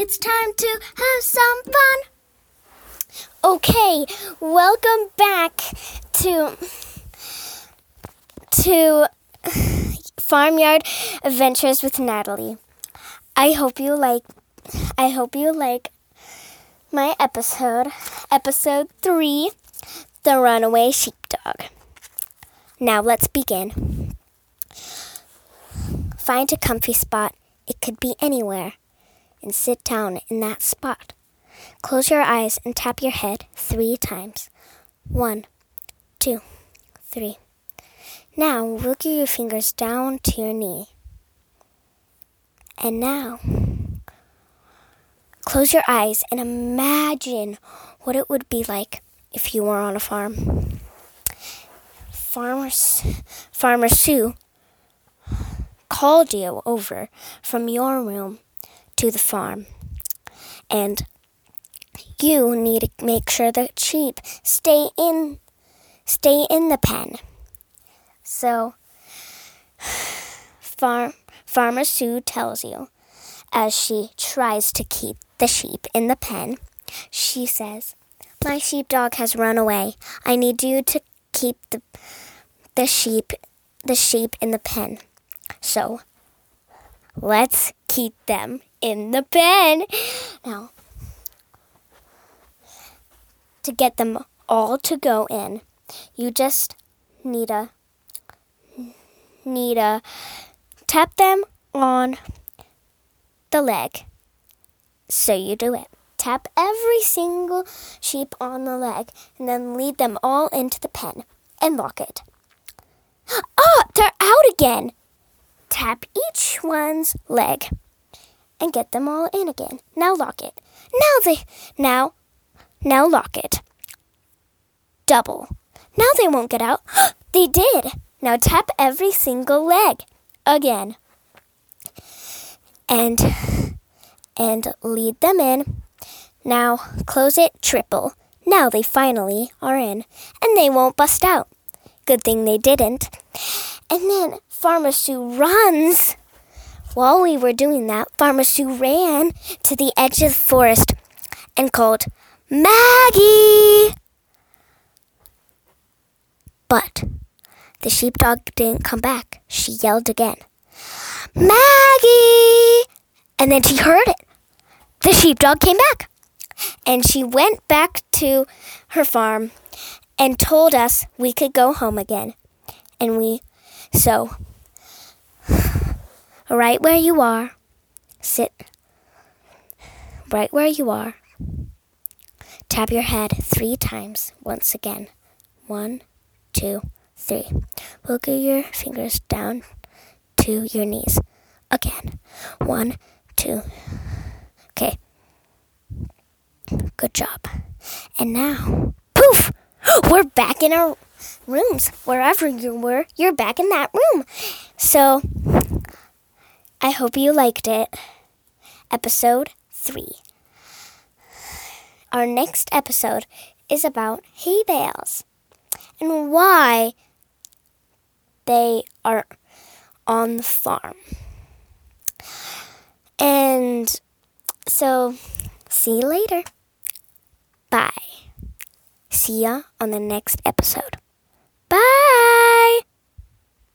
it's time to have some fun. Okay, welcome back to to Farmyard Adventures with Natalie. I hope you like I hope you like my episode, episode 3, The Runaway Sheepdog. Now let's begin. Find a comfy spot. It could be anywhere. And sit down in that spot. Close your eyes and tap your head three times. One, two, three. Now wiggle your fingers down to your knee. And now, close your eyes and imagine what it would be like if you were on a farm. Farmer, Farmer Sue called you over from your room to the farm. And you need to make sure the sheep stay in stay in the pen. So farm Farmer Sue tells you as she tries to keep the sheep in the pen. She says, "My sheepdog has run away. I need you to keep the the sheep the sheep in the pen." So, let's keep them in the pen. Now, to get them all to go in, you just need a need a tap them on the leg. So you do it. Tap every single sheep on the leg and then lead them all into the pen and lock it. Oh, they're out again! Tap each one's leg and get them all in again. Now lock it. Now they now now lock it. Double. Now they won't get out. they did. Now tap every single leg again. And and lead them in. Now close it triple. Now they finally are in and they won't bust out. Good thing they didn't. And then Farmer Sue runs. While we were doing that, Farmer Sue ran to the edge of the forest and called, Maggie! But the sheepdog didn't come back. She yelled again, Maggie! And then she heard it. The sheepdog came back. And she went back to her farm and told us we could go home again. And we, so, right where you are, sit right where you are. Tap your head three times once again. One, two, three. Wiggle your fingers down to your knees. Again. One, two. Okay. Good job. And now, poof! We're back in our rooms. Wherever you were, you're back in that room. So, I hope you liked it. Episode 3. Our next episode is about hay bales and why they are on the farm. And so, see you later. Bye. See ya on the next episode.